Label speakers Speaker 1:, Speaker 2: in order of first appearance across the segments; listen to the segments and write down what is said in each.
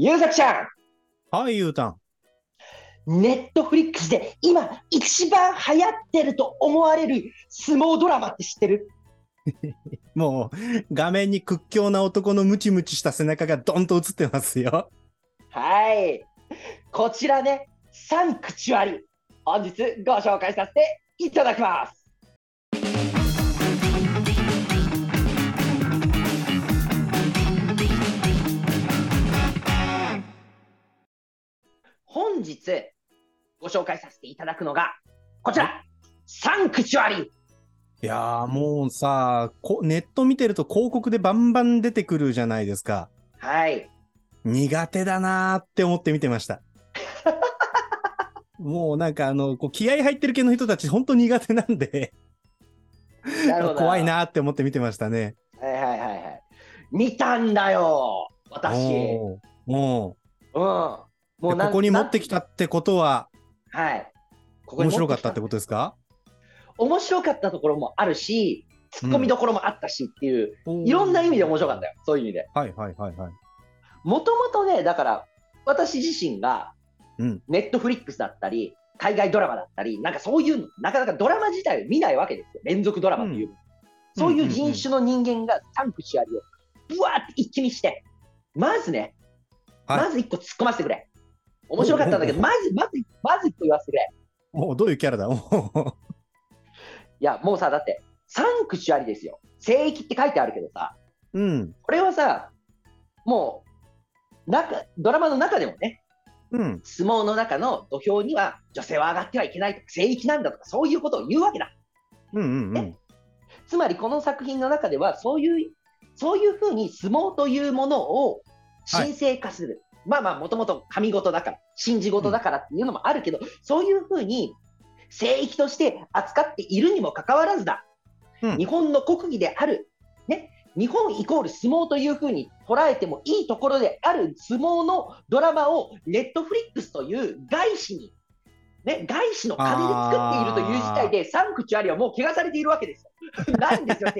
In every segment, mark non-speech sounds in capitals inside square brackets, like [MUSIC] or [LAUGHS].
Speaker 1: ゆうさくちゃん
Speaker 2: はい、ゆうたん。
Speaker 1: ネットフリックスで今一番流行ってると思われる相撲ドラマって知ってる？[LAUGHS]
Speaker 2: もう、画面に屈強な男のムチムチした背中がドンと映ってますよ。
Speaker 1: はい。こちらね、サンクチュアリ。本日ご紹介させていただきます。本日ご紹介させていただくのが、こちら、サンクチュアリ。
Speaker 2: いやーもうさこ、ネット見てると広告でバンバン出てくるじゃないですか。
Speaker 1: はい。
Speaker 2: 苦手だなーって思って見てました。[LAUGHS] もうなんかあの、こう気合入ってる系の人たち本当苦手なんで、
Speaker 1: なるほど。
Speaker 2: 怖い。なーって思って見てましたね。
Speaker 1: はいはいはいはい。見たんだよ、私。
Speaker 2: おーお
Speaker 1: うん。も
Speaker 2: ーで
Speaker 1: なん
Speaker 2: ここに持って
Speaker 1: き
Speaker 2: きたってことは、
Speaker 1: はい。ここに
Speaker 2: 面白かったって
Speaker 1: 持
Speaker 2: ことですか？
Speaker 1: 面白かったところもあるし、ツッコミどころもあったしっていう、いろんな意味で面白かったよ。そういう意味で。
Speaker 2: はいはいはいはい。
Speaker 1: もともとね、だから、私自身が
Speaker 2: うん、
Speaker 1: ネットフリックスだったり、海外ドラマだったり、なんかそういうの、なかなかドラマ自体を見ないわけですよ。連続ドラマという。そういう人種の人間がサンクチュアリをブワーって一気見して、まずね、
Speaker 2: はい
Speaker 1: まず一個突っ込ませてくれ。面白かったんだけど、
Speaker 2: お
Speaker 1: まず、まず、まず一個言わせてくれ。
Speaker 2: おどういうキャラだ？
Speaker 1: いや、もうさ、だって、サンクチュアリですよ。聖域って書いてあるけどさ、
Speaker 2: うん。
Speaker 1: これはさ、もう、中、ドラマの中でもね、
Speaker 2: うん。
Speaker 1: 相撲の中の土俵には女性は上がってはいけないとか、聖域なんだとか、そういうことを言うわけだ。
Speaker 2: うんうんうん。
Speaker 1: つまり、この作品の中では、そういう、そういうふうに相撲というものを神聖化する。まあまあ、もともと神事だから、神事事だからっていうのもあるけど、そういうふうに聖域として扱っているにもかかわらずだ。
Speaker 2: うん
Speaker 1: 日本の国技である、ね、日本イコール相撲というふうに捉えてもいいところである相撲のドラマをネットフリックスという外資に、ね、外資の金で作っているという事態で、サンクチュアリはもう汚されているわけですよ。[LAUGHS] ないんですよ、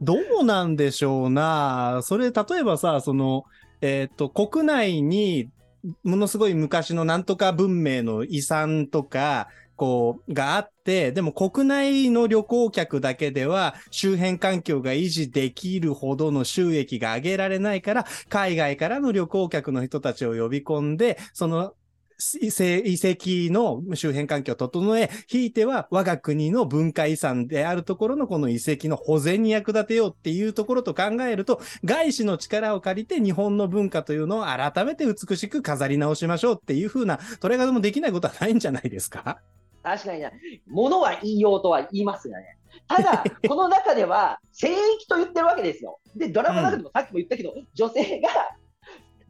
Speaker 2: どうなんでしょうな。それ、例えばさ、その、えっ、と、国内に、ものすごい昔のなんとか文明の遺産とか、こう、があって、でも国内の旅行客だけでは周辺環境が維持できるほどの収益が上げられないから、海外からの旅行客の人たちを呼び込んで、その遺跡の周辺環境を整え、ひいては我が国の文化遺産であるところのこの遺跡の保全に役立てようっていうところと考えると、外資の力を借りて日本の文化というのを改めて美しく飾り直しましょうっていう風な捉え方もできないことはないんじゃないですか？
Speaker 1: 確かにね、ものは言いようとは言いますがね。ただ、この中では、[LAUGHS] 聖域と言ってるわけですよ。で、ドラマの中でもさっきも言ったけど、女性が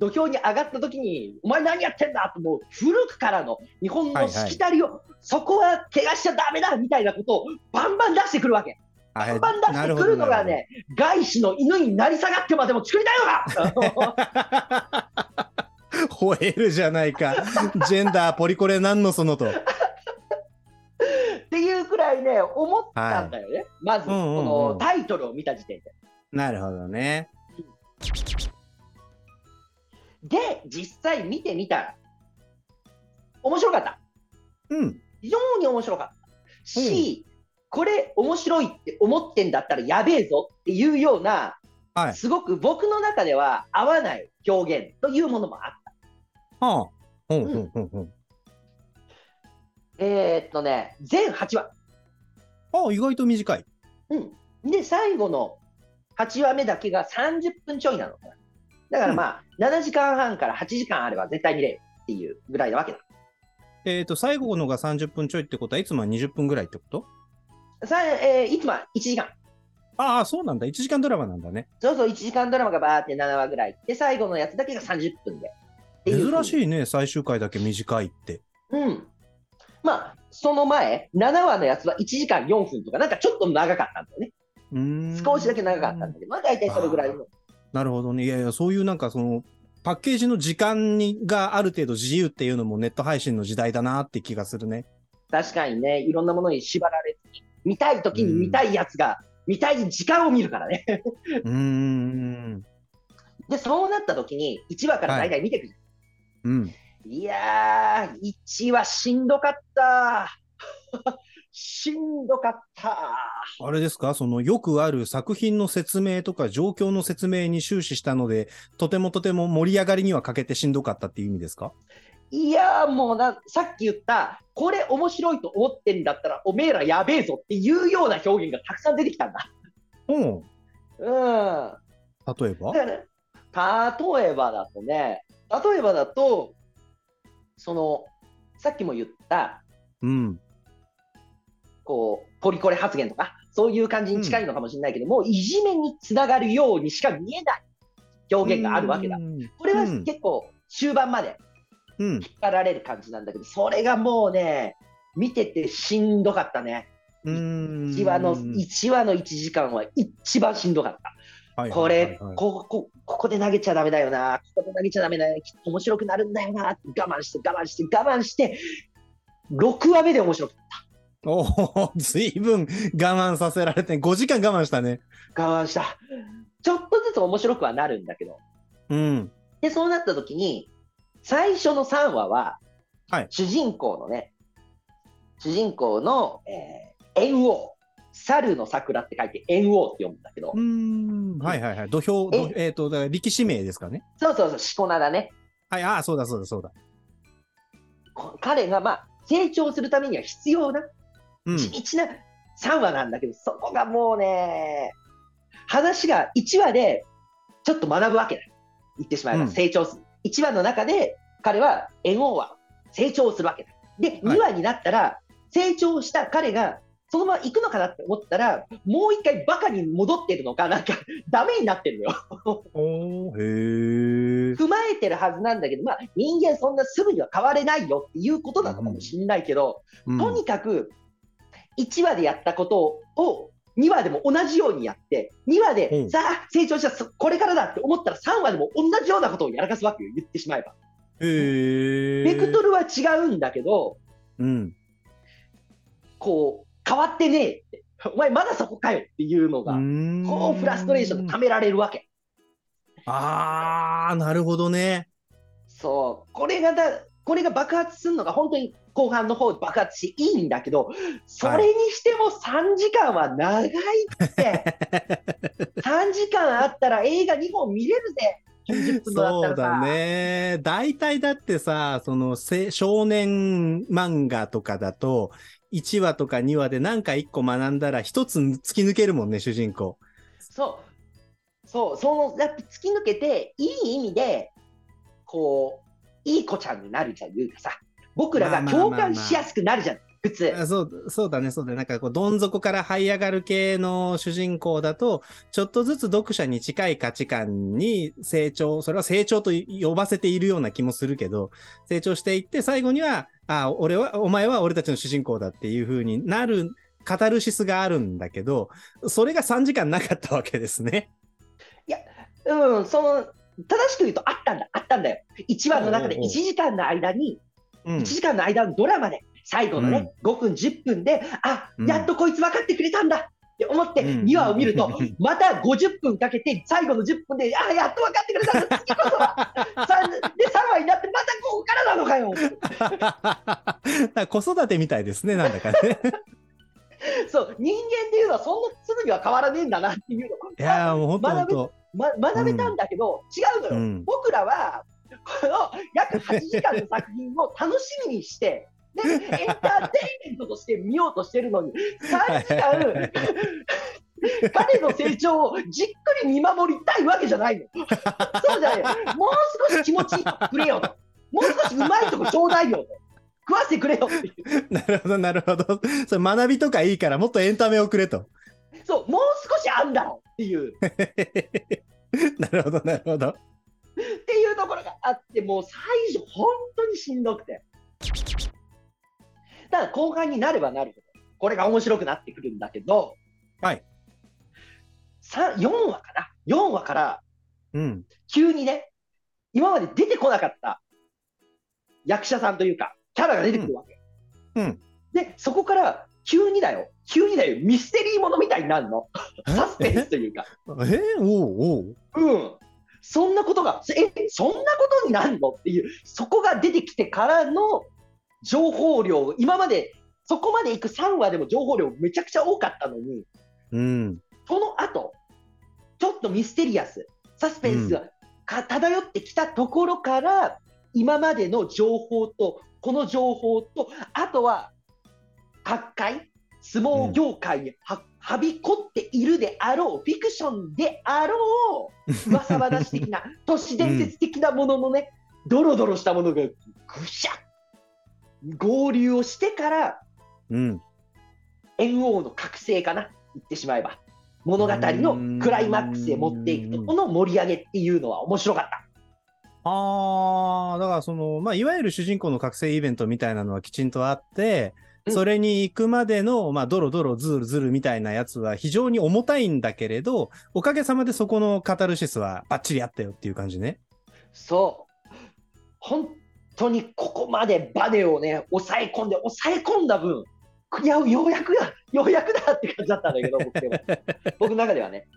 Speaker 1: 土俵に上がった時に、お前何やってんだと、もう古くからの日本のしきたりを、そこは怪我しちゃダメだみたいなことをバンバン出してくるわけ。バンバン出してくるのがね、外資の犬になり下がってまでも作りたいのか
Speaker 2: 吠えるじゃないか。ジェンダー、ポリコレなんのそのと。
Speaker 1: っていうくらいね、思ったんだよね。まず、このタイトルを見た時点で。
Speaker 2: なるほどね。
Speaker 1: で、実際見てみたら、面白かった。
Speaker 2: うん。
Speaker 1: 非常に面白かった。し、これ面白いって思ってんだったらやべえぞっていうような、
Speaker 2: はい。
Speaker 1: すごく僕の中では合わない表現というものもあった。
Speaker 2: はあ。ほんほんほんほん。
Speaker 1: えーっとね、全8話。
Speaker 2: ああ、意外と短い。
Speaker 1: うん。で、最後の8話目だけが30分ちょいなの。だからまあ、7時間半から8時間あれば絶対見れるっていうぐらいなわけだ。
Speaker 2: えっ、と、最後のが30分ちょいってことはいつもは20分ぐらいってこと？
Speaker 1: さえーいつもは1時間。
Speaker 2: ああ、そうなんだ。1時間ドラマなんだね。
Speaker 1: そうそう、1時間ドラマがバーって7話ぐらい。で、最後のやつだけが30分で。
Speaker 2: 珍しいね、最終回だけ短いって。
Speaker 1: うん。まあ、その前、7話のやつは1時間4分とか、なんかちょっと長かったんだよね。
Speaker 2: うーん
Speaker 1: 少しだけ長かったんだけど、まあ大体それぐらいの。
Speaker 2: なるほどね。いやいや、そういうなんかその、パッケージの時間にがある程度自由っていうのもネット配信の時代だなって気がするね。
Speaker 1: 確かにね、いろんなものに縛られずに、見たい時に見たいやつが、見たい時間を見るからね。[LAUGHS]
Speaker 2: うーん。
Speaker 1: で、そうなった時に、1話から大体見てくる。
Speaker 2: うん。
Speaker 1: い、やー、1話しんどかった。しんどかった。
Speaker 2: あれですか？そのよくある作品の説明とか状況の説明に終始したので、とてもとても盛り上がりには欠けてしんどかったっていう意味ですか？
Speaker 1: いやーもうな、さっき言った、これ面白いと思ってんだったら、おめえらやべえぞっていうような表現がたくさん出てきたんだ。
Speaker 2: うん。
Speaker 1: うん。
Speaker 2: 例えば？
Speaker 1: 例えばだとね、例えばだと、その、さっきも言った、
Speaker 2: うん。
Speaker 1: こう、ポリコレ発言とか、そういう感じに近いのかもしれないけど、もういじめにつながるようにしか見えない表現があるわけだ。
Speaker 2: うん
Speaker 1: これは
Speaker 2: うん
Speaker 1: 結構終盤まで
Speaker 2: うん。
Speaker 1: 引っ張られる感じなんだけど、それがもうね、見ててしんどかったね。
Speaker 2: うん。
Speaker 1: 1話の、一話の1時間は一番しんどかった。
Speaker 2: はい
Speaker 1: これ、ここ、ここで投げちゃダメだよな、ここで投げちゃダメだよ、きっと面白くなるんだよな、我慢して、我慢して、我慢して、6話目で面白く
Speaker 2: おお、ずいぶん我慢させられて、5時間我慢したね。
Speaker 1: 我慢した。ちょっとずつ面白くはなるんだけど。
Speaker 2: うん。
Speaker 1: で、そうなった時に、最初の3話は、
Speaker 2: はい
Speaker 1: 主人公のね、主人公の、えー、猿王、猿の桜って書いて猿王って読むんだけど、
Speaker 2: うん。はいはいはい。土俵、
Speaker 1: え
Speaker 2: っ、と、だから力士名ですかね。
Speaker 1: そうそうそう、しこ名だね。
Speaker 2: はい、ああ、そうだそうだそうだ。
Speaker 1: こ彼が、まあ、成長するためには必要な
Speaker 2: うん。
Speaker 1: な3話なんだけど、そこがもうね、話が1話でちょっと学ぶわけだ。言ってしまえば、
Speaker 2: うん
Speaker 1: 成長する。1話の中で彼は、猿王は成長するわけだ。で、
Speaker 2: はい
Speaker 1: 2話になったら、成長した彼が、そのまま行くのかなって思ったら、もう一回バカに戻ってるのか、なんか、ダメになってるのよ。
Speaker 2: へえ。
Speaker 1: 踏まえてるはずなんだけど、まあ、人間そんなすぐには変われないよっていうことなのかもしれないけど、
Speaker 2: うん
Speaker 1: とにかく1話でやったことを2話でも同じようにやって、2話
Speaker 2: うん
Speaker 1: でさあ成長した、そこれからだって思ったら3話でも同じようなことをやらかすわけよ、言ってしまえば。
Speaker 2: へえ。
Speaker 1: ベクトルは違うんだけど、
Speaker 2: うん。
Speaker 1: こう、変わってねえって、お前まだそこかよっていうのが、こうフラストレーションが溜められるわけ。
Speaker 2: ああ、なるほどね。
Speaker 1: そう、これがだ、これが爆発するのが本当に後半の方で爆発していいんだけど、それにしても3時間は長いって、3時間あったら映画2本見れるぜ、90分のだった
Speaker 2: そう。だね。大体だってさ、そのせ少年漫画とかだと、1話とか2話で何か1個学んだら1つ突き抜けるもんね、主人公。
Speaker 1: そう、そう、その、だって突き抜けて、いい意味で、こう、いい子ちゃんになるじゃん、いうかさ、僕らが共感しやすくなるじゃん、普通。
Speaker 2: あそう、そうだね、そうだね。なんかこう、どん底から這い上がる系の主人公だと、ちょっとずつ読者に近い価値観に成長、それは成長と呼ばせているような気もするけど、成長していって、最後には、あ、俺は、お前は俺たちの主人公だっていう風になる、カタルシスがあるんだけど、それが3時間なかったわけですね。
Speaker 1: うん、その、正しく言うとあったんだ、あったんだよ。1話の中で
Speaker 2: おうおうおう
Speaker 1: 1時間の間に、
Speaker 2: うん
Speaker 1: 1。時間の間のドラマで、最後のね、5分、10分で、あ、
Speaker 2: うん
Speaker 1: やっとこいつ分かってくれたんだって思って、
Speaker 2: うん
Speaker 1: 2話を見ると、[LAUGHS] また50分かけて、最後の10分で、あ、やっと分かってくれたんだ、次こそは。で、3話になって、またここ [LAUGHS] からなのかよ。
Speaker 2: だから子育てみたいですね、なんだかね。[LAUGHS]
Speaker 1: そう、人間っていうのはそんなすぐには変わらねえんだなっていうのを
Speaker 2: いやーもう本当本当。
Speaker 1: ま、学べたんだけど、違うのよ。
Speaker 2: うん
Speaker 1: 僕らは、この約8時間の作品を楽しみにして、[LAUGHS] で、エンターテインメントとして見ようとしてるのに、3時間、[LAUGHS] 彼の成長をじっくり見守りたいわけじゃないの。そうじゃないもう少し気持ちいいとこくれよと。もう少しうまいとこちょうだいよと。食わせてくれよっていう。
Speaker 2: なるほど、なるほど。それ学びとかいいから、もっとエンタメをくれと。
Speaker 1: そう、もう少しあんだろっていう。[LAUGHS]
Speaker 2: なるほど、なるほど。
Speaker 1: っていうところがあって、もう最初、本当にしんどくて。ただ後半になればなるほど、これが面白くなってくるんだけど、
Speaker 2: はい。
Speaker 1: さ4話かな ?4 話から
Speaker 2: うん。
Speaker 1: 急にね、今まで出てこなかった役者さんというか、キャラが出てくるわけ。
Speaker 2: うんうん
Speaker 1: で、そこから急にだよ、急にだよ、ミステリーものみたいになるの。サスペンスというか。
Speaker 2: え？ー、おうおう。
Speaker 1: うん。そんなことが、え、そんなことになるの？っていう、そこが出てきてからの情報量、今までそこまで行く3話でも情報量めちゃくちゃ多かったのに、
Speaker 2: うん。
Speaker 1: その後、ちょっとミステリアス、サスペンスがか漂ってきたところから、今までの情報と、この情報と、あとは、各界、相撲業界には,、はびこっているであろう、フィクションであろう、噂話的な、都市伝説的なもののね、ドロドロしたものがぐしゃっ合流をしてから、
Speaker 2: うん。
Speaker 1: 猿王の覚醒かな、言ってしまえば。物語のクライマックスへ持っていくとこの盛り上げっていうのは面白かった。
Speaker 2: ああ、だからその、まあ、いわゆる主人公の覚醒イベントみたいなのはきちんとあって、
Speaker 1: うん
Speaker 2: それに行くまでの、まあ、ドロドロズルズルみたいなやつは非常に重たいんだけれど、おかげさまでそこのカタルシスはバッチリあったよっていう感じね。
Speaker 1: そう。本当にここまでバネをね、抑え込んで、抑え込んだ分、いや、ようやくだ、ようやくだって感じだったんだけど、僕でも [LAUGHS] 僕の中ではね。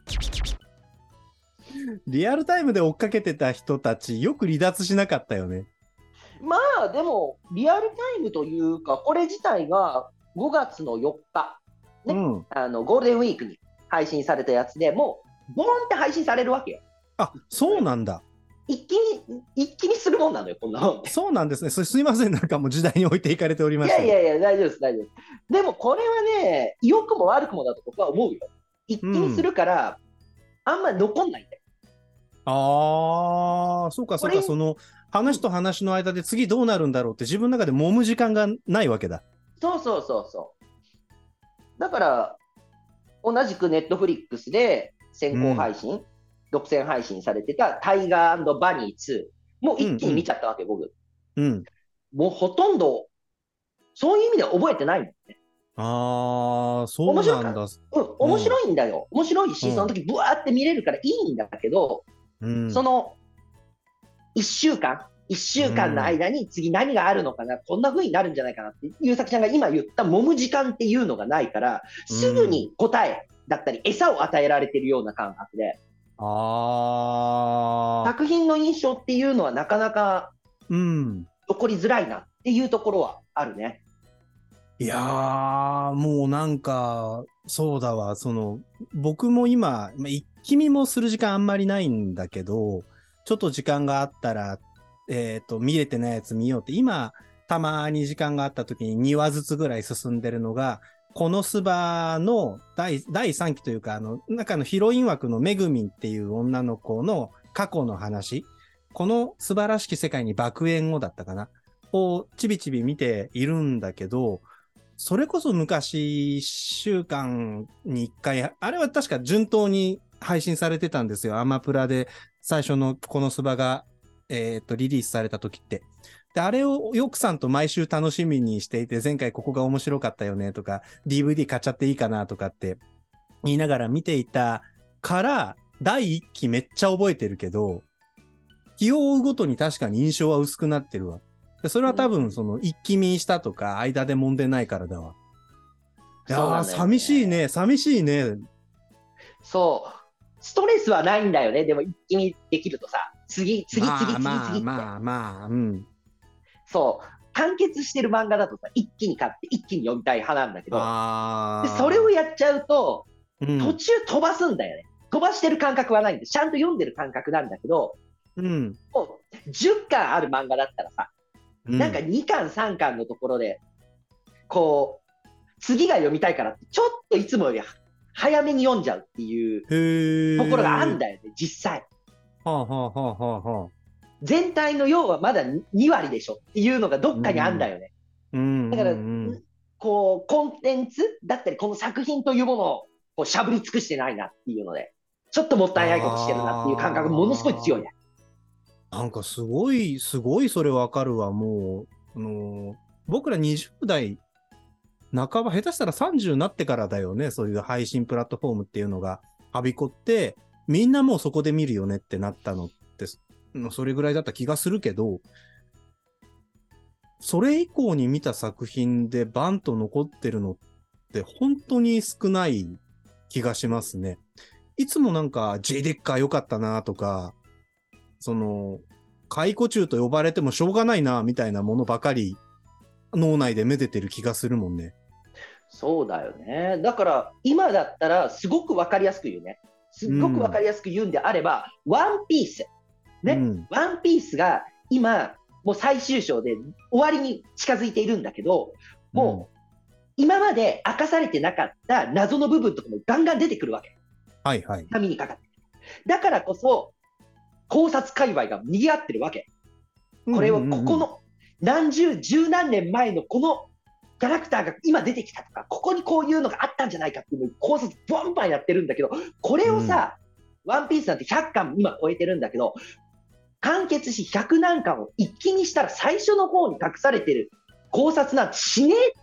Speaker 2: リアルタイムで追っかけてた人たち、よく離脱しなかったよね。
Speaker 1: まあ、でも、リアルタイムというか、これ自体が5月の4日、ね
Speaker 2: うん。
Speaker 1: あのゴールデンウィークに配信されたやつでもう、ボーンって配信されるわけよ。
Speaker 2: あ、そうなんだ。
Speaker 1: 一気に、一気にするもんなのよ、こんなもん。
Speaker 2: そうなんですね。すすいません。なんかもう時代に置いていかれておりま
Speaker 1: い
Speaker 2: した。
Speaker 1: やいやいや、大丈夫です、大丈夫です。でもこれはね、良くも悪くもだと僕は思うよ。一気にするから、あんまり残んないんだよ。
Speaker 2: ああ、そうかそうか、その話と話の間で次どうなるんだろうって自分の中で揉む時間がないわけだ。
Speaker 1: そうそうそうそう。だから、同じくネットフリックスで先行配信、独占配信されてたタイガーバニー2、もう一気に見ちゃったわけ、僕。
Speaker 2: うん。
Speaker 1: もうほとんど、そういう意味では覚えてないもんね。
Speaker 2: ああ、そうなんだ。
Speaker 1: うん、面白いんだよ。面白いし、
Speaker 2: うん
Speaker 1: その時ブワーって見れるからいいんだけど、
Speaker 2: うん。
Speaker 1: その1週間、1週間の間に次何があるのかな、こんな風になるんじゃないかなって、ゆうさきちゃんが今言った揉む時間っていうのがないから、すぐに答えだったり、餌を与えられてるような感覚で、
Speaker 2: ああ、
Speaker 1: 作品の印象っていうのはなかなか
Speaker 2: うん。
Speaker 1: 残りづらいなっていうところはあるね。
Speaker 2: いやー、もうなんか、そうだわ。その、僕も今、まあ一気見もする時間あんまりないんだけど、ちょっと時間があったら、えっ、と、見れてないやつ見ようって、今、たまに時間があった時に2話ずつぐらい進んでるのが、このスバの第第3期というか、あの、中のヒロイン枠のめぐみんっていう女の子の過去の話、この素晴らしき世界に爆炎をだったかな。をちびちび見ているんだけど、それこそ昔、1週間に1回、あれは確か順当に配信されてたんですよ。アマプラで最初のこのスバが、えっ、と、リリースされた時って。で、あれをヨクさんと毎週楽しみにしていて、前回ここが面白かったよねとか、DVD 買っちゃっていいかなとかって言いながら見ていたから、第1期めっちゃ覚えてるけど、日を追うごとに確かに印象は薄くなってるわ。でそれは多分、その、一気見したとか、間で揉んでないからだわ。いやー、
Speaker 1: ね
Speaker 2: 寂しいね、寂しいね。
Speaker 1: そう。ストレスはないんだよね。でも一気にできるとさ、次、次、次、次、次、
Speaker 2: まあ
Speaker 1: 次
Speaker 2: まあまあ、うん。
Speaker 1: そう。完結してる漫画だとさ、一気に買って一気に読みたい派なんだけど、
Speaker 2: あ
Speaker 1: でそれをやっちゃうと、
Speaker 2: うん、
Speaker 1: 途中飛ばすんだよね。飛ばしてる感覚はないんで、ちゃんと読んでる感覚なんだけど、
Speaker 2: うん。
Speaker 1: もう10巻ある漫画だったらさ、
Speaker 2: うん
Speaker 1: なんか2巻、3巻のところで、こう、次が読みたいからって、ちょっといつもより早めに読んじゃうっていうところがあるんだよね、実際。
Speaker 2: はあはあはあはあはあ。
Speaker 1: 全体の要はまだ2割でしょっていうのがどっかにあるんだよね。
Speaker 2: うん。
Speaker 1: だから、
Speaker 2: うん
Speaker 1: こう、コンテンツだったり、この作品というものをこうしゃぶり尽くしてないなっていうので、ちょっともったいないことしてるなっていう感覚、ものすごい強いね。
Speaker 2: なんかすごい、すごいそれわかるわ、もう。あのー僕ら20代半ば、下手したら30になってからだよね、そういう配信プラットフォームっていうのがはびこって、みんなもうそこで見るよねってなったのって、それぐらいだった気がするけど、それ以降に見た作品でバンと残ってるのって本当に少ない気がしますね。いつもなんか J デッカー良かったなとか、その、解雇中と呼ばれてもしょうがないな、みたいなものばかり、脳内でめでてる気がするもんね。
Speaker 1: そうだよね。だから、今だったら、すごくわかりやすく言うね。すっごくわかりやすく言うんであれば、ワンピース。ね
Speaker 2: うん。
Speaker 1: ワンピースが今、もう最終章で終わりに近づいているんだけど、もう、今まで明かされてなかった謎の部分とかもガンガン出てくるわけ。
Speaker 2: はいはい。
Speaker 1: 紙にかかって。だからこそ、考察界隈が賑わってるわけ。これを、ここの、何十、十何年前のこのキャラクターが今出てきたとか、ここにこういうのがあったんじゃないかっていう考察バンバンやってるんだけど、これをさ、ワンピースなんて100巻今超えてるんだけど、完結し100何巻を一気にしたら最初の方に隠されてる考察なんてしねえ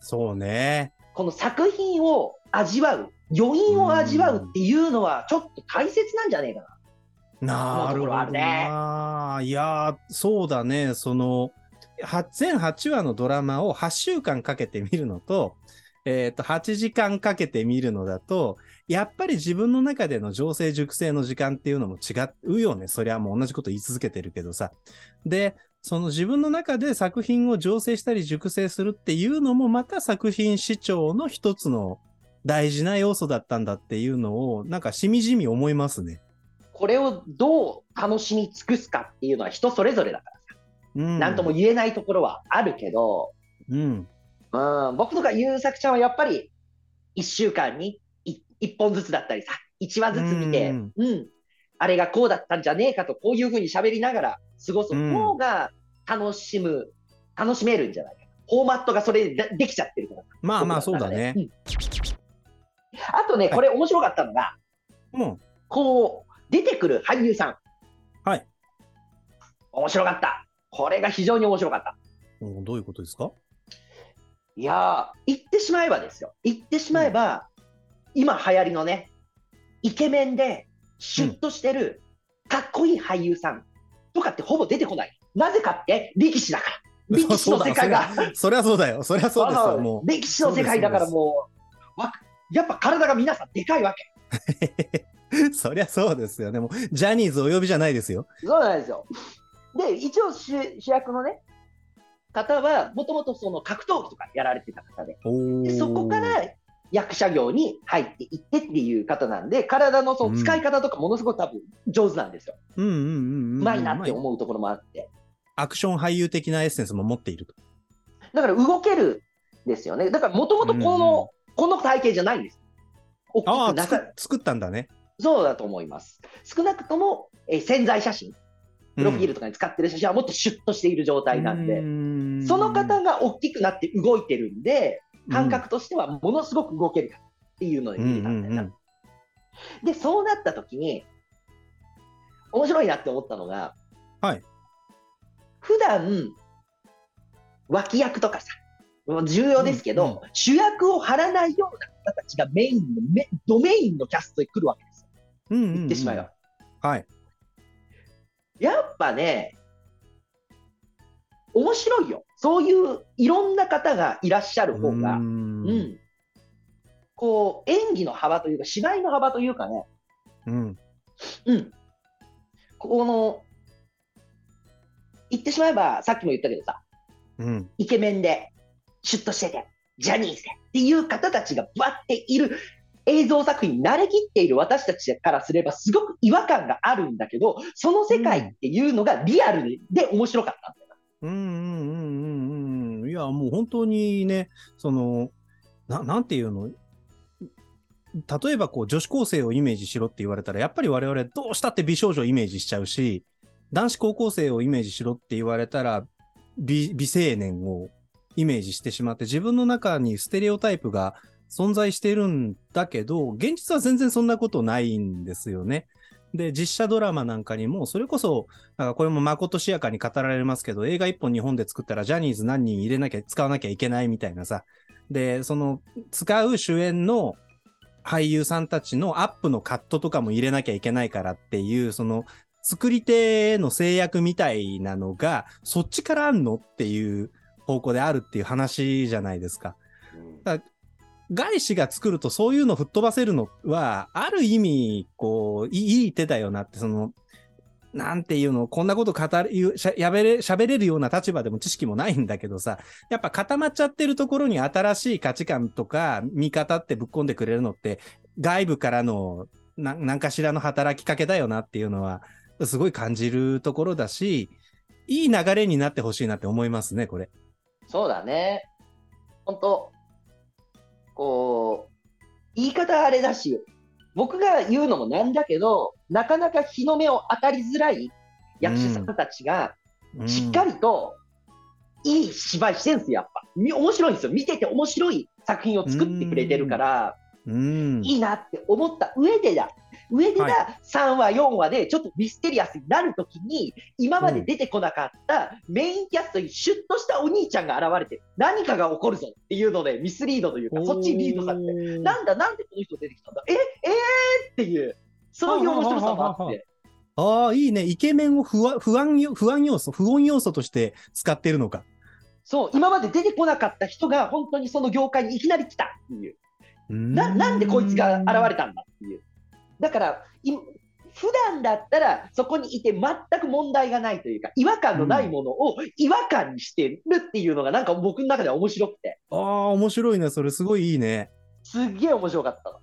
Speaker 2: そうね。
Speaker 1: この作品を味わう、余韻を味わうっていうのはちょっと大切なんじゃねえかな。
Speaker 2: なるほど
Speaker 1: ね
Speaker 2: な。いやー、そうだね。その、は全8話のドラマを8週間かけて見るのと、えっ、と、8時間かけて見るのだと、やっぱり自分の中での情勢熟成の時間っていうのも違うよね。そりゃもう同じこと言い続けてるけどさ。で、その自分の中で作品を醸成したり熟成するっていうのもまた作品視聴の一つの大事な要素だったんだっていうのを、なんかしみじみ思いますね。
Speaker 1: これをどう楽しみ尽くすかっていうのは人それぞれだからさ、
Speaker 2: うん。
Speaker 1: なんとも言えないところはあるけど、
Speaker 2: うん。
Speaker 1: うん、僕とか優作ちゃんはやっぱり1週間に1本ずつだったりさ、1話ずつ見て、
Speaker 2: う
Speaker 1: うんん、あれがこうだったんじゃねえかと、こういうふうに喋りながら過ごす方が楽しむ、楽しめるんじゃないか。フォーマットがそれでできちゃってるから。
Speaker 2: まあまあそうだね。
Speaker 1: うんあとね、これ面白かったのが、
Speaker 2: うん。
Speaker 1: こう、出てくる俳優さん。
Speaker 2: はい。
Speaker 1: 面白かった。これが非常に面白かった。
Speaker 2: うんどういうことですか？
Speaker 1: いやー、言ってしまえばですよ。言ってしまえば、今流行りのね、イケメンで、シュッとしてる、かっこいい俳優さんとかってほぼ出てこない。なぜかって、力士だから。[LAUGHS] 力士の世界が。
Speaker 2: そりゃそうだよ。そりゃそうですよ。も
Speaker 1: 歴史の世界だからもう、わやっぱ体が皆さんでかいわけ。
Speaker 2: う。[LAUGHS] そりゃそうですよ。でも、ジャニーズお呼びじゃないですよ。
Speaker 1: そうなんですよ。で、一応主主役のね、方は、もともとその格闘技とかやられてた方で、
Speaker 2: お
Speaker 1: でそこから役者業に入っていってっていう方なんで、体のその使い方とかものすごく多分上手なんですよ。
Speaker 2: うんうんうんうん。
Speaker 1: うまいなって
Speaker 2: ま
Speaker 1: 思うところもあって。
Speaker 2: あアクション俳優的なエッセンスも持っていると。
Speaker 1: だから動けるんですよね。だからもともとこの、この体型じゃないんです。
Speaker 2: ああ、作ったんだね。
Speaker 1: そうだと思います。少なくとも、えー潜在写真、プロフィールとかに使ってる写真はもっとシュッとしている状態なんで、
Speaker 2: で
Speaker 1: その方が大きくなって動いてるんで、感覚としてはものすごく動けるっていうので
Speaker 2: うん
Speaker 1: 見れたんだよな。
Speaker 2: うんうん
Speaker 1: で、そうなった時に、面白いなって思ったのが、
Speaker 2: はい。
Speaker 1: 普段、脇役とかさ、重要ですけど、
Speaker 2: うんうん
Speaker 1: 主役を張らないような方たちがメインのメ、ドメインのキャストに来るわけですよ。
Speaker 2: うんうんうん
Speaker 1: 言ってしまえば。
Speaker 2: はい。
Speaker 1: やっぱね、面白いよ。そういういろんな方がいらっしゃる方が、
Speaker 2: う
Speaker 1: うん
Speaker 2: ん。
Speaker 1: こう、演技の幅というか、芝居の幅というかね、
Speaker 2: うん。
Speaker 1: うん。この、言ってしまえば、さっきも言ったけどさ、
Speaker 2: うん。
Speaker 1: イケメンで、シュッとしてて、ジャニーズでっていう方たちがバッている映像作品に慣れきっている私たちからすれば、すごく違和感があるんだけど、その世界っていうのがリアルで面白かったんだよな。
Speaker 2: うんうんうんうんうん。いや、もう本当にね、その、ななんていうの？例えばこう女子高生をイメージしろって言われたら、やっぱり我々どうしたって美少女をイメージしちゃうし、男子高校生をイメージしろって言われたら、美美青年をイメージしてしまって、自分の中にステレオタイプが存在してるんだけど、現実は全然そんなことないんですよね。で、実写ドラマなんかにも、それこそ、なんかこれもまことしやかに語られますけど、映画一本日本で作ったらジャニーズ何人入れなきゃ、使わなきゃいけないみたいなさ。で、その、使う主演の俳優さんたちのアップのカットとかも入れなきゃいけないからっていう、その、作り手への制約みたいなのが、そっちからあんのっていう方向であるっていう話じゃないですか。外資が作るとそういうの吹っ飛ばせるのは、ある意味、こう、いい手だよなって、その、なんていうの、こんなこと語る、しゃやべれ、喋れるような立場でも知識もないんだけどさ、やっぱ固まっちゃってるところに新しい価値観とか見方ってぶっ込んでくれるのって、外部からのな何かしらの働きかけだよなっていうのは、すごい感じるところだし、いい流れになってほしいなって思いますね、これ。
Speaker 1: そうだね。本当こう、言い方あれだし、僕が言うのもなんだけど、なかなか日の目を当たりづらい役者さんたちが、しっかりといい芝居してんすよ、やっぱ。み面白いんですよ。見てて面白い作品を作ってくれてるから、
Speaker 2: うん。
Speaker 1: いいなって思った上でだ。上でだ、
Speaker 2: は
Speaker 1: 3話、4話でちょっとミステリアスになるときに、今まで出てこなかったメインキャストにシュッとしたお兄ちゃんが現れて、何かが起こるぞっていうので、ミスリードというか、そっちにリードされて、
Speaker 2: て
Speaker 1: なんだ、なんでこの人出てきたんだ、え、えー？っていう、そういう面白さもあって、
Speaker 2: ああ、いいね。イケメンを不安、不安よ、不安要素、不穏要素として使ってるのか。
Speaker 1: そう、今まで出てこなかった人が本当にその業界にいきなり来たっていう。ななんでこいつが現れたんだっていう。だから、い普段だったらそこにいて全く問題がないというか、違和感のないものを違和感にしてるっていうのが、なんか僕の中では面白くて、
Speaker 2: ああ、面白いね。それすごいいいね。
Speaker 1: すっげえ面白かったの。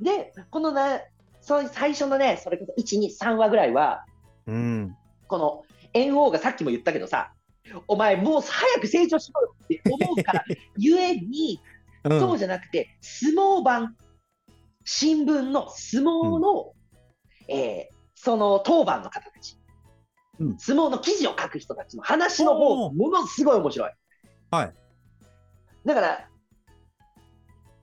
Speaker 1: で、このな、そう最初のね、それこそ1、2、3話ぐらいは、
Speaker 2: うん。
Speaker 1: この猿王がさっきも言ったけどさ、お前もう早く成長しろよって思うから、[LAUGHS] ゆえに、
Speaker 2: うん、
Speaker 1: そうじゃなくて、相撲版、新聞の相撲の、えーその当番の方たち、
Speaker 2: うん
Speaker 1: 相撲の記事を書く人たちの話の方、ものすごい面白い。
Speaker 2: はい。
Speaker 1: だから、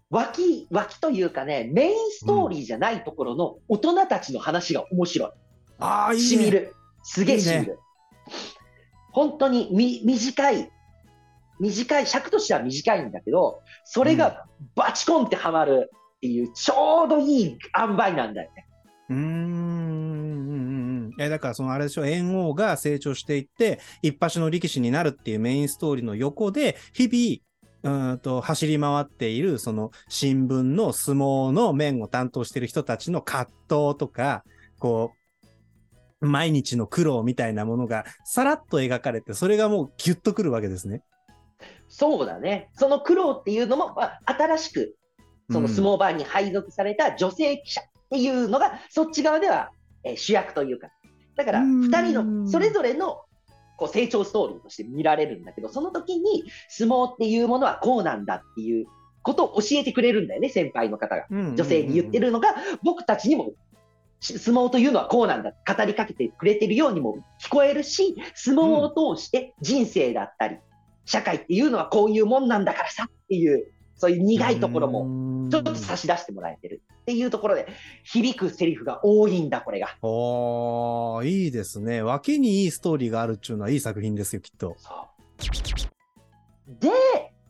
Speaker 1: 脇、脇というかね、メインストーリーじゃないところの大人たちの話が面白い。
Speaker 2: ああ、いいね。
Speaker 1: しみる。すげえ
Speaker 2: いいね
Speaker 1: しみる。本当にみ短い、短い、尺としては短いんだけど、それがバチコンってはまるっていう、ちょうどいい塩梅なんだよね。
Speaker 2: うーん。え、だからそのあれでしょ、猿王が成長していって、一発の力士になるっていうメインストーリーの横で、日々、うーんと走り回っている、その新聞の相撲の面を担当している人たちの葛藤とか、こう、毎日の苦労みたいなものがさらっと描かれて、それがもうギュッとくるわけですね。
Speaker 1: そうだね。その苦労っていうのも、まあ、新しく、その相撲版に配属された女性記者っていうのが、そっち側では、えー主役というか。だから、
Speaker 2: うん
Speaker 1: 二人の、それぞれの、こう成長ストーリーとして見られるんだけど、その時に相撲っていうものはこうなんだっていうことを教えてくれるんだよね、先輩の方が。女性に言って
Speaker 2: る。
Speaker 1: るのが、僕たちにもし相撲というのはこうなんだ、語りかけてくれてるようにも聞こえるし、相撲を通して人生だったり、社会っていうのはこういうもんなんだからさっていう、そういう苦いところも
Speaker 2: も
Speaker 1: ちょっと差し出してもらえてるっていうところで、響くセリフが多いんだ、これが。
Speaker 2: おー、いいですね。脇にいいストーリーがあるっていうのはいい作品ですよ、きっと。
Speaker 1: で、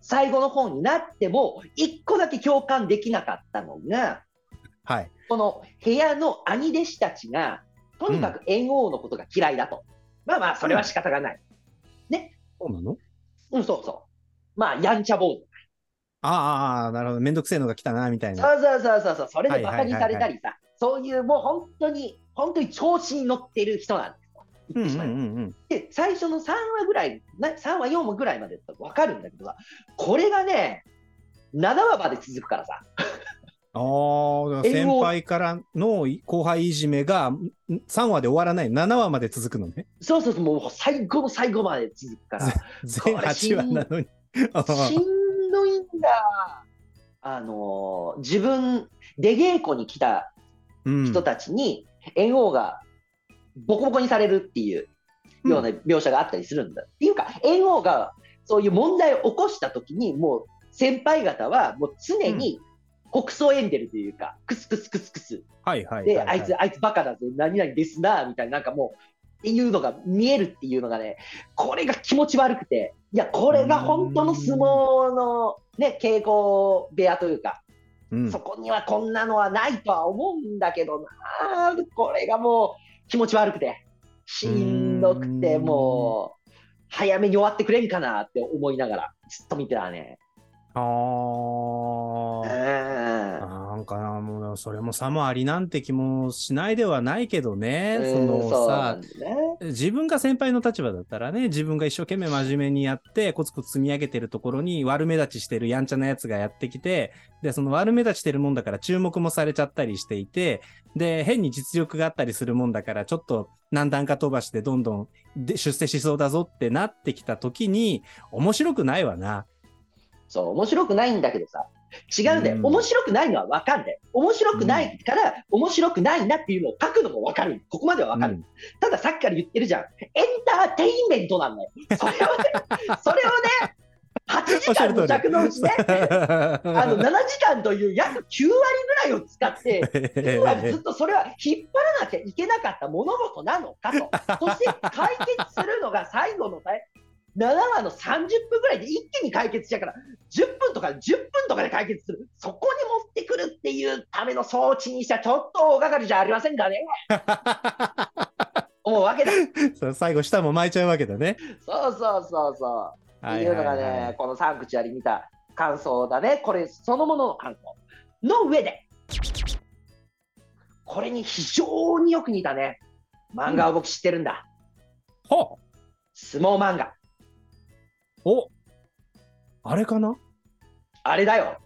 Speaker 1: 最後の方になっても、一個だけ共感できなかったのが、
Speaker 2: はい。
Speaker 1: この部屋の兄弟子たちが、とにかく猿王のことが嫌いだと。まあまあ、それは仕方がない。
Speaker 2: そうなの？
Speaker 1: うん、そうそう。まあ、やんちゃ坊主。
Speaker 2: ああなるほど。めんどくせえのが来たな、みたいな。
Speaker 1: そうそうそうそうそう、それでバカにされたりさ、そういうもう本当に、本当に調子に乗ってる人なんですよ。
Speaker 2: うんうんうんうん。
Speaker 1: で、最初の3話ぐらい、な3話、4話ぐらいまでだったら分かるんだけどさ、これがね、7話まで続くからさ、
Speaker 2: ああ、先輩からの後輩いじめがん3話で終わらない。7話まで続くのね。
Speaker 1: そうそうそう、もう最後の最後まで続くから、[LAUGHS]
Speaker 2: 全8話なのに。[LAUGHS]
Speaker 1: しんどいんだ。あのー自分、出稽古に来た
Speaker 2: うん
Speaker 1: 人たちに、猿王がボコボコにされるっていうような描写があったりするんだ。っていうか、猿王がそういう問題を起こしたときに、もう先輩方はもう常に北総エンデルというか、クスクスクスクス。
Speaker 2: はいはいはい
Speaker 1: で、
Speaker 2: はい。
Speaker 1: あいつ、あいつバカだぜ、何々ですな、みたいな、なんかもう、っていうのが見えるっていうのがね、これが気持ち悪くて、いや、これが本当の相撲のね、稽古部屋というか、
Speaker 2: うん
Speaker 1: そこにはこんなのはないとは思うんだけどな、これがもう気持ち悪くて、しんどくて、
Speaker 2: うん
Speaker 1: もう、早めに終わってくれんかなって思いながら、ずっと見てたね。
Speaker 2: ああー、なんかな、もう、それも差もありなんて気もしないではないけどね。そ
Speaker 1: うん
Speaker 2: の
Speaker 1: そうな
Speaker 2: さ
Speaker 1: ん、だね。
Speaker 2: 自分が先輩の立場だったらね、自分が一生懸命真面目にやって、コツコツ積み上げてるところに悪目立ちしてるやんちゃなやつがやってきて、で、その悪目立ちしてるもんだから注目もされちゃったりしていて、で、変に実力があったりするもんだから、ちょっと何段か飛ばしてどんどんで出世しそうだぞってなってきた時に、面白くないわな。
Speaker 1: そう、面白くないんだけどさ、違うんだよ。
Speaker 2: うん
Speaker 1: 面白くないのは分かんない。面白くないから、面白くないなっていうのを書くのも分かる。ここまでは分かる。
Speaker 2: うん
Speaker 1: たださっきから言ってるじゃん。エンターテインメントなんだよ。それをね、[LAUGHS] それをね、8時間の弱のうちね、あの7時間という約9割ぐらいを使って、今までずっとそれは引っ張らなきゃいけなかった物事なのかと。そして解決するのが最後のね7話の30分ぐらいで一気に解決しちゃうから、10分とか10分とかで解決する。そこに持ってくるっていうための装置にしちゃちょっと大掛かりじゃありませんかね。[LAUGHS] 思うわけだ。
Speaker 2: 最後、舌も巻いちゃうわけだね。
Speaker 1: そうそうそうそう。っていうのがね、このサンクチュアリ見た感想だね。これそのものの感想。の上で、これに非常によく似たね、漫画を僕知ってるんだ。
Speaker 2: ほう
Speaker 1: 相撲漫画。
Speaker 2: おあれかな？
Speaker 1: あれだよ。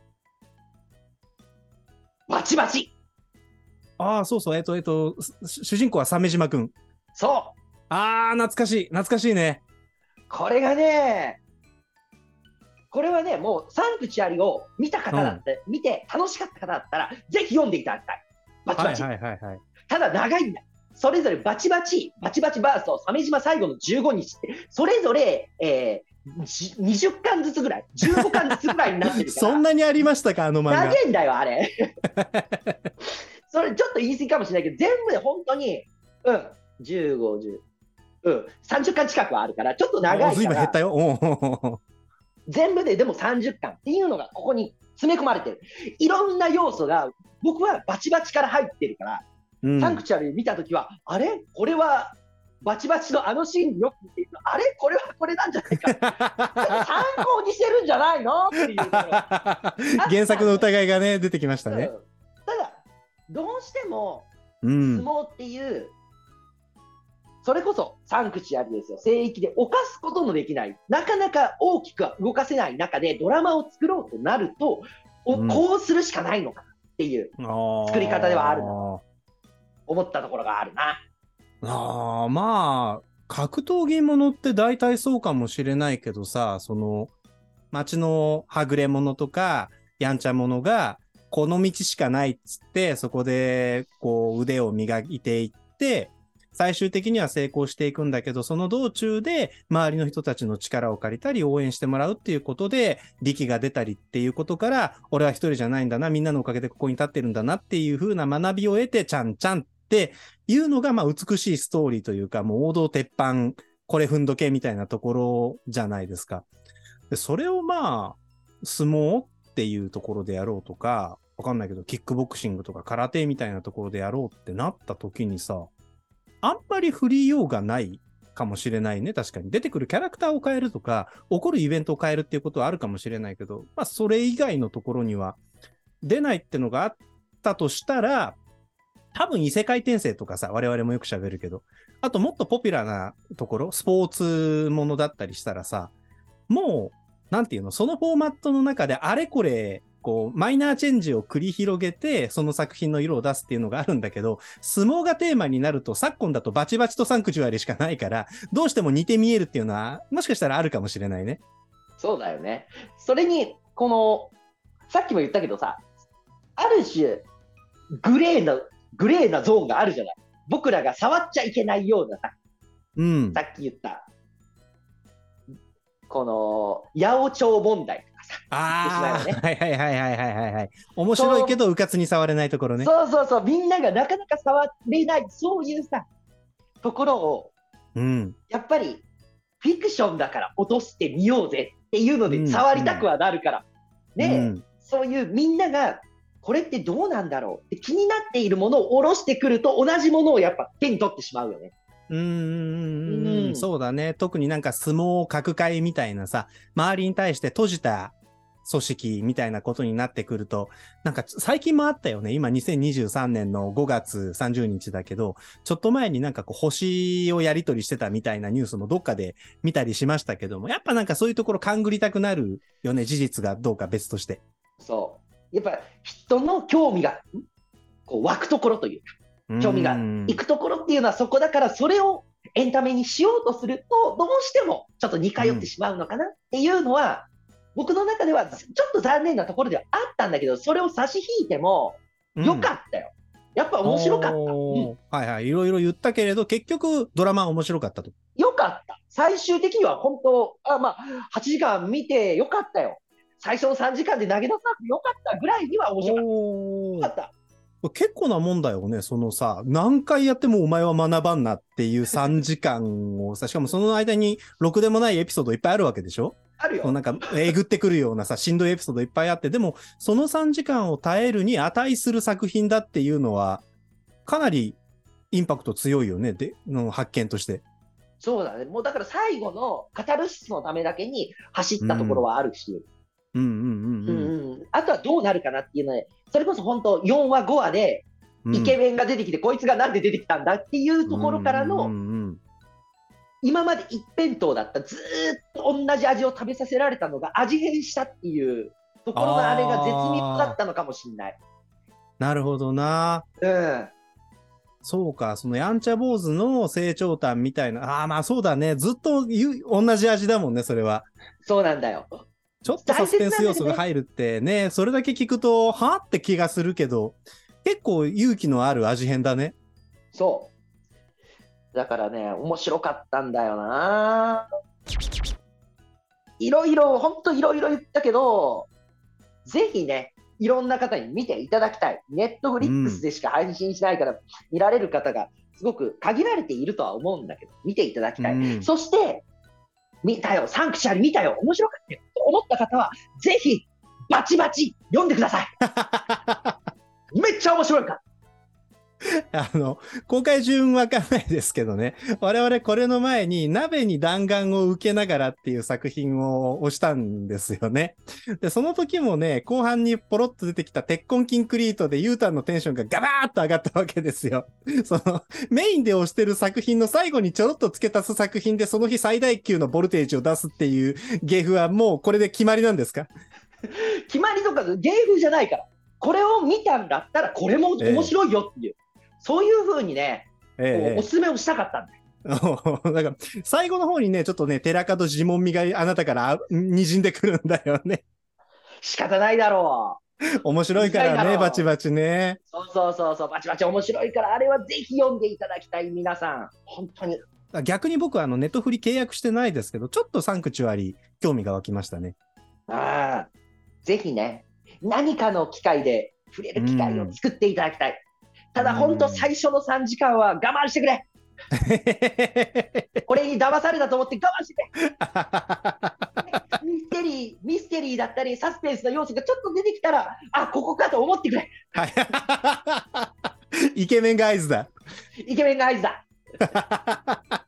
Speaker 1: バチバチ。
Speaker 2: ああ、そうそう、えっと、えっと、す主人公は鮫島くん。
Speaker 1: そう。
Speaker 2: ああ、懐かしい、懐かしいね。
Speaker 1: これがね、これはね、もうサンクチュアリを見た方だって、見て楽しかった方だったら、ぜひ読んでいただきたい。バチ
Speaker 2: はい
Speaker 1: バチ。
Speaker 2: はいはいはい。
Speaker 1: ただ長いんだ。それぞれバチバチ、バチバチバースト、鮫島最後の15日って、それぞれ、えー、じ20巻ずつぐらい、15巻ずつぐらいになってるから。[LAUGHS]
Speaker 2: そんなにありましたか、あの漫画。
Speaker 1: 長いんだよ、あれ。[LAUGHS] それちょっと言い過ぎかもしれないけど、全部で本当に、うん、15、10、うん、30巻近くはあるから、ちょっと長
Speaker 2: い
Speaker 1: いから、
Speaker 2: ぶん減ったよ。
Speaker 1: 全部ででも30巻っていうのがここに詰め込まれてる。いろんな要素が、僕はバチバチから入ってるから、
Speaker 2: うん
Speaker 1: サンクチュアリ見たときは、あれ？これはバチバチのあのシーンによく似ているあれ？これはこれなんじゃないか。[LAUGHS] 参考にしてるんじゃないの？っていう。
Speaker 2: 原作の疑いがね、出てきましたね。
Speaker 1: うんただ、どうしても
Speaker 2: うん。
Speaker 1: 相撲っていう、それこそサンクチュアリですよ、聖域で犯すことのできない、なかなか大きくは動かせない中でドラマを作ろうとなると、お
Speaker 2: うん
Speaker 1: こうするしかないのかなっていう作り方ではあるな
Speaker 2: な。
Speaker 1: 思ったところがあるな。
Speaker 2: ああ、まあ、格闘技ものって大体そうかもしれないけどさ、その、街のはぐれ者とか、やんちゃ者が、この道しかないっつって、そこで、こう、腕を磨いていって、最終的には成功していくんだけど、その道中で周りの人たちの力を借りたり応援してもらうっていうことで、力が出たりっていうことから、俺は一人じゃないんだな、みんなのおかげでここに立ってるんだなっていう風な学びを得て、ちゃんちゃんっっていうのが、まあ美しいストーリーというか、もう王道鉄板、これ踏んどけみたいなところじゃないですか。で、それをまあ、相撲っていうところでやろうとか、わかんないけど、キックボクシングとか空手みたいなところでやろうってなった時にさ、あんまり振りようがないかもしれないね。確かに。出てくるキャラクターを変えるとか、起こるイベントを変えるっていうことはあるかもしれないけど、まあ、それ以外のところには出ないってのがあったとしたら、多分異世界転生とかさ、我々もよく喋るけど、あともっとポピュラーなところ、スポーツものだったりしたらさ、もう、なんていうの、そのフォーマットの中であれこれ、こう、マイナーチェンジを繰り広げて、その作品の色を出すっていうのがあるんだけど、相撲がテーマになると、昨今だとバチバチとサンクチュアリしかないから、どうしても似て見えるっていうのは、もしかしたらあるかもしれないね。
Speaker 1: そうだよね。それに、この、さっきも言ったけどさ、ある種、グレーな、グレーなゾーンがあるじゃない。僕らが触っちゃいけないようなさ、
Speaker 2: うん。
Speaker 1: さっき言った、この、八百長問題とかさ、
Speaker 2: あはいはいはいはいはいはいはい。面白いけど、うかつに触れないところね。
Speaker 1: そうそうそう、みんながなかなか触れない、そういうさ、ところを、
Speaker 2: うん。
Speaker 1: やっぱり、フィクションだから落としてみようぜっていうの
Speaker 2: うん
Speaker 1: で触りたくはなるから。ねえ、
Speaker 2: うん
Speaker 1: そういうみんなが、これってどうなんだろうって気になっているものを下ろしてくると、同じものをやっぱ手に取ってしまうよね。
Speaker 2: うんうんそうだね。特になんか相撲角界みたいなさ、周りに対して閉じた組織みたいなことになってくると、なんか最近もあったよね。今2023年の5月30日だけど、ちょっと前になんかこう星をやり取りしてたみたいなニュースもどっかで見たりしましたけども、やっぱなんかそういうところ勘ぐりたくなるよね。事実がどうか別として。
Speaker 1: そう。やっぱ人の興味がんこう湧くところというか、興味が
Speaker 2: うん
Speaker 1: 行くところっていうのはそこだから、それをエンタメにしようとすると、どうしてもちょっと似通ってしまうのかなっていうのは、僕の中ではちょっと残念なところではあったんだけど、それを差し引いてもよかったよ。やっぱ面白かった。
Speaker 2: お
Speaker 1: うん
Speaker 2: ーはいはい。いろいろ言ったけれど、結局ドラマは面白かったと。
Speaker 1: よかった。最終的には本当、あまあ、8時間見てよかったよ。最初の3時間で投げ出さなくてよかったぐらいには面白かっ
Speaker 2: お
Speaker 1: た。
Speaker 2: 結構なもんだよね。そのさ、何回やってもお前は学ばんなっていう3時間をさ、しかもその間にろくでもないエピソードいっぱいあるわけでしょ？
Speaker 1: あるよ。
Speaker 2: なんか、えぐってくるようなさ、しんどいエピソードいっぱいあって、でも、その3時間を耐えるに値する作品だっていうのは、かなりインパクト強いよね。で、の発見として。
Speaker 1: そうだね。もうだから最後のカタルシスのためだけに走ったところはあるし、
Speaker 2: うんうんうん
Speaker 1: うん
Speaker 2: うん。
Speaker 1: うんあとはどうなるかなっていうので、それこそ本当4話5話で
Speaker 2: うん
Speaker 1: イケメンが出てきて、こいつがなんで出てきたんだっていうところからの、
Speaker 2: うんうんうん
Speaker 1: 今まで一辺倒だった、ずーっと同じ味を食べさせられたのが味変したっていうところのあれが絶妙だったのかもしれない。
Speaker 2: なるほどな。
Speaker 1: うん。
Speaker 2: そうか、そのやんちゃ坊主の成長譚みたいな。ああ、まあそうだね。ずっと同じ味だもんね、それは。
Speaker 1: そうなんだよ。
Speaker 2: ちょっとサスペンス要素が入るってね、それだけ聞くと、はって気がするけど、結構勇気のある味変だね。
Speaker 1: そう。だからね、面白かったんだよな。いろいろ、本当いろいろ言ったけど、ぜひね、いろんな方に見ていただきたい。ネットフリックスでしか配信しないから、見られる方がすごく限られているとは思うんだけど、見ていただきたい。
Speaker 2: うん
Speaker 1: そして、見たよ、サンクチュアリ見たよ、面白かったよと思った方は、ぜひ、バチバチ読んでください。[LAUGHS] めっちゃ面白いから。[LAUGHS]
Speaker 2: あの、公開順わかんないですけどね。我々これの前に鍋に弾丸を受けながらっていう作品を押したんですよね。で、その時もね、後半にポロッと出てきた鉄痕キンクリートでユータンのテンションがガバーッと上がったわけですよ。[LAUGHS] その、メインで押してる作品の最後にちょろっと付け足す作品でその日最大級のボルテージを出すっていう芸風はもうこれで決まりなんですか？[LAUGHS]
Speaker 1: 決まりとか芸風じゃないから、これを見たんだったら、これも面白いよっていう、そういうふうにね、こう
Speaker 2: え
Speaker 1: おすすめをしたかったんだ。[LAUGHS]
Speaker 2: なんか、最後の方にね、ちょっとね、寺門呪文味があなたからあ滲んでくるんだよね。
Speaker 1: 仕方ないだろ
Speaker 2: 面白いからね、バチバチね。
Speaker 1: う。そうそうそうそう、バチバチ面白いから、あれはぜひ読んでいただきたい、皆さん。本当に。
Speaker 2: 逆に僕はあの、ネットフリ契約してないですけど、ちょっとサンクチュアリ興味が湧きましたね。
Speaker 1: ああ、ぜひね、何かの機会で触れる機会を作っていただきたい。ただ、本当、最初の3時間は我慢してくれ。[LAUGHS] これに騙されたと思って我慢してくれ。ミステリー、ミステリーだったり、サスペンスの要素がちょっと出てきたら、あ、ここかと思ってくれ。
Speaker 2: は [LAUGHS] いイケメンが合図だ。
Speaker 1: イケメンが合図だ。[LAUGHS]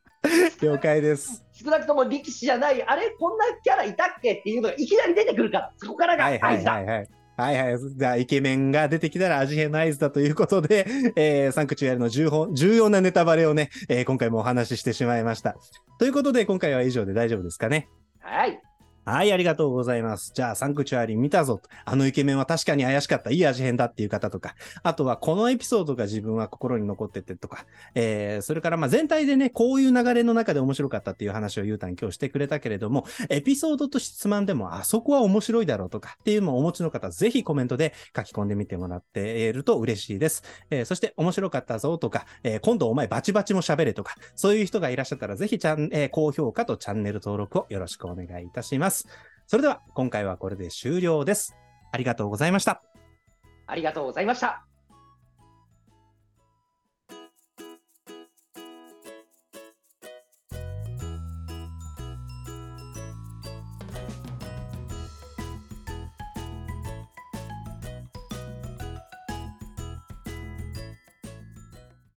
Speaker 2: 了解です。
Speaker 1: 少なくとも力士じゃない、あれ、こんなキャラいたっけっていうのがいきなり出てくるから、そこからが合図だ。
Speaker 2: いはいはい。はいはいはい。じゃあ、イケメンが出てきたら味変の合図だということで、[LAUGHS] えー、サンクチュアリの重要重要なネタバレをね、えー今回もお話ししてしまいました。ということで、今回は以上で大丈夫ですかね。
Speaker 1: はい。
Speaker 2: はい、ありがとうございます。じゃあ、サンクチュアリ見たぞ。あのイケメンは確かに怪しかった。いい味変だっていう方とか、あとはこのエピソードが自分は心に残っててとか、えー、それからまあ全体でね、こういう流れの中で面白かったっていう話をゆうたん今日してくれたけれども、エピソードと質問でもあそこは面白いだろうとかっていうのをお持ちの方、ぜひコメントで書き込んでみてもらっていると嬉しいです。えーそして面白かったぞとか、えー今度お前バチバチも喋れとか、そういう人がいらっしゃったらぜひチャン、えー高評価とチャンネル登録をよろしくお願いいたします。それでは今回はこれで終了です。ありがとうございました。
Speaker 1: ありがとうございました。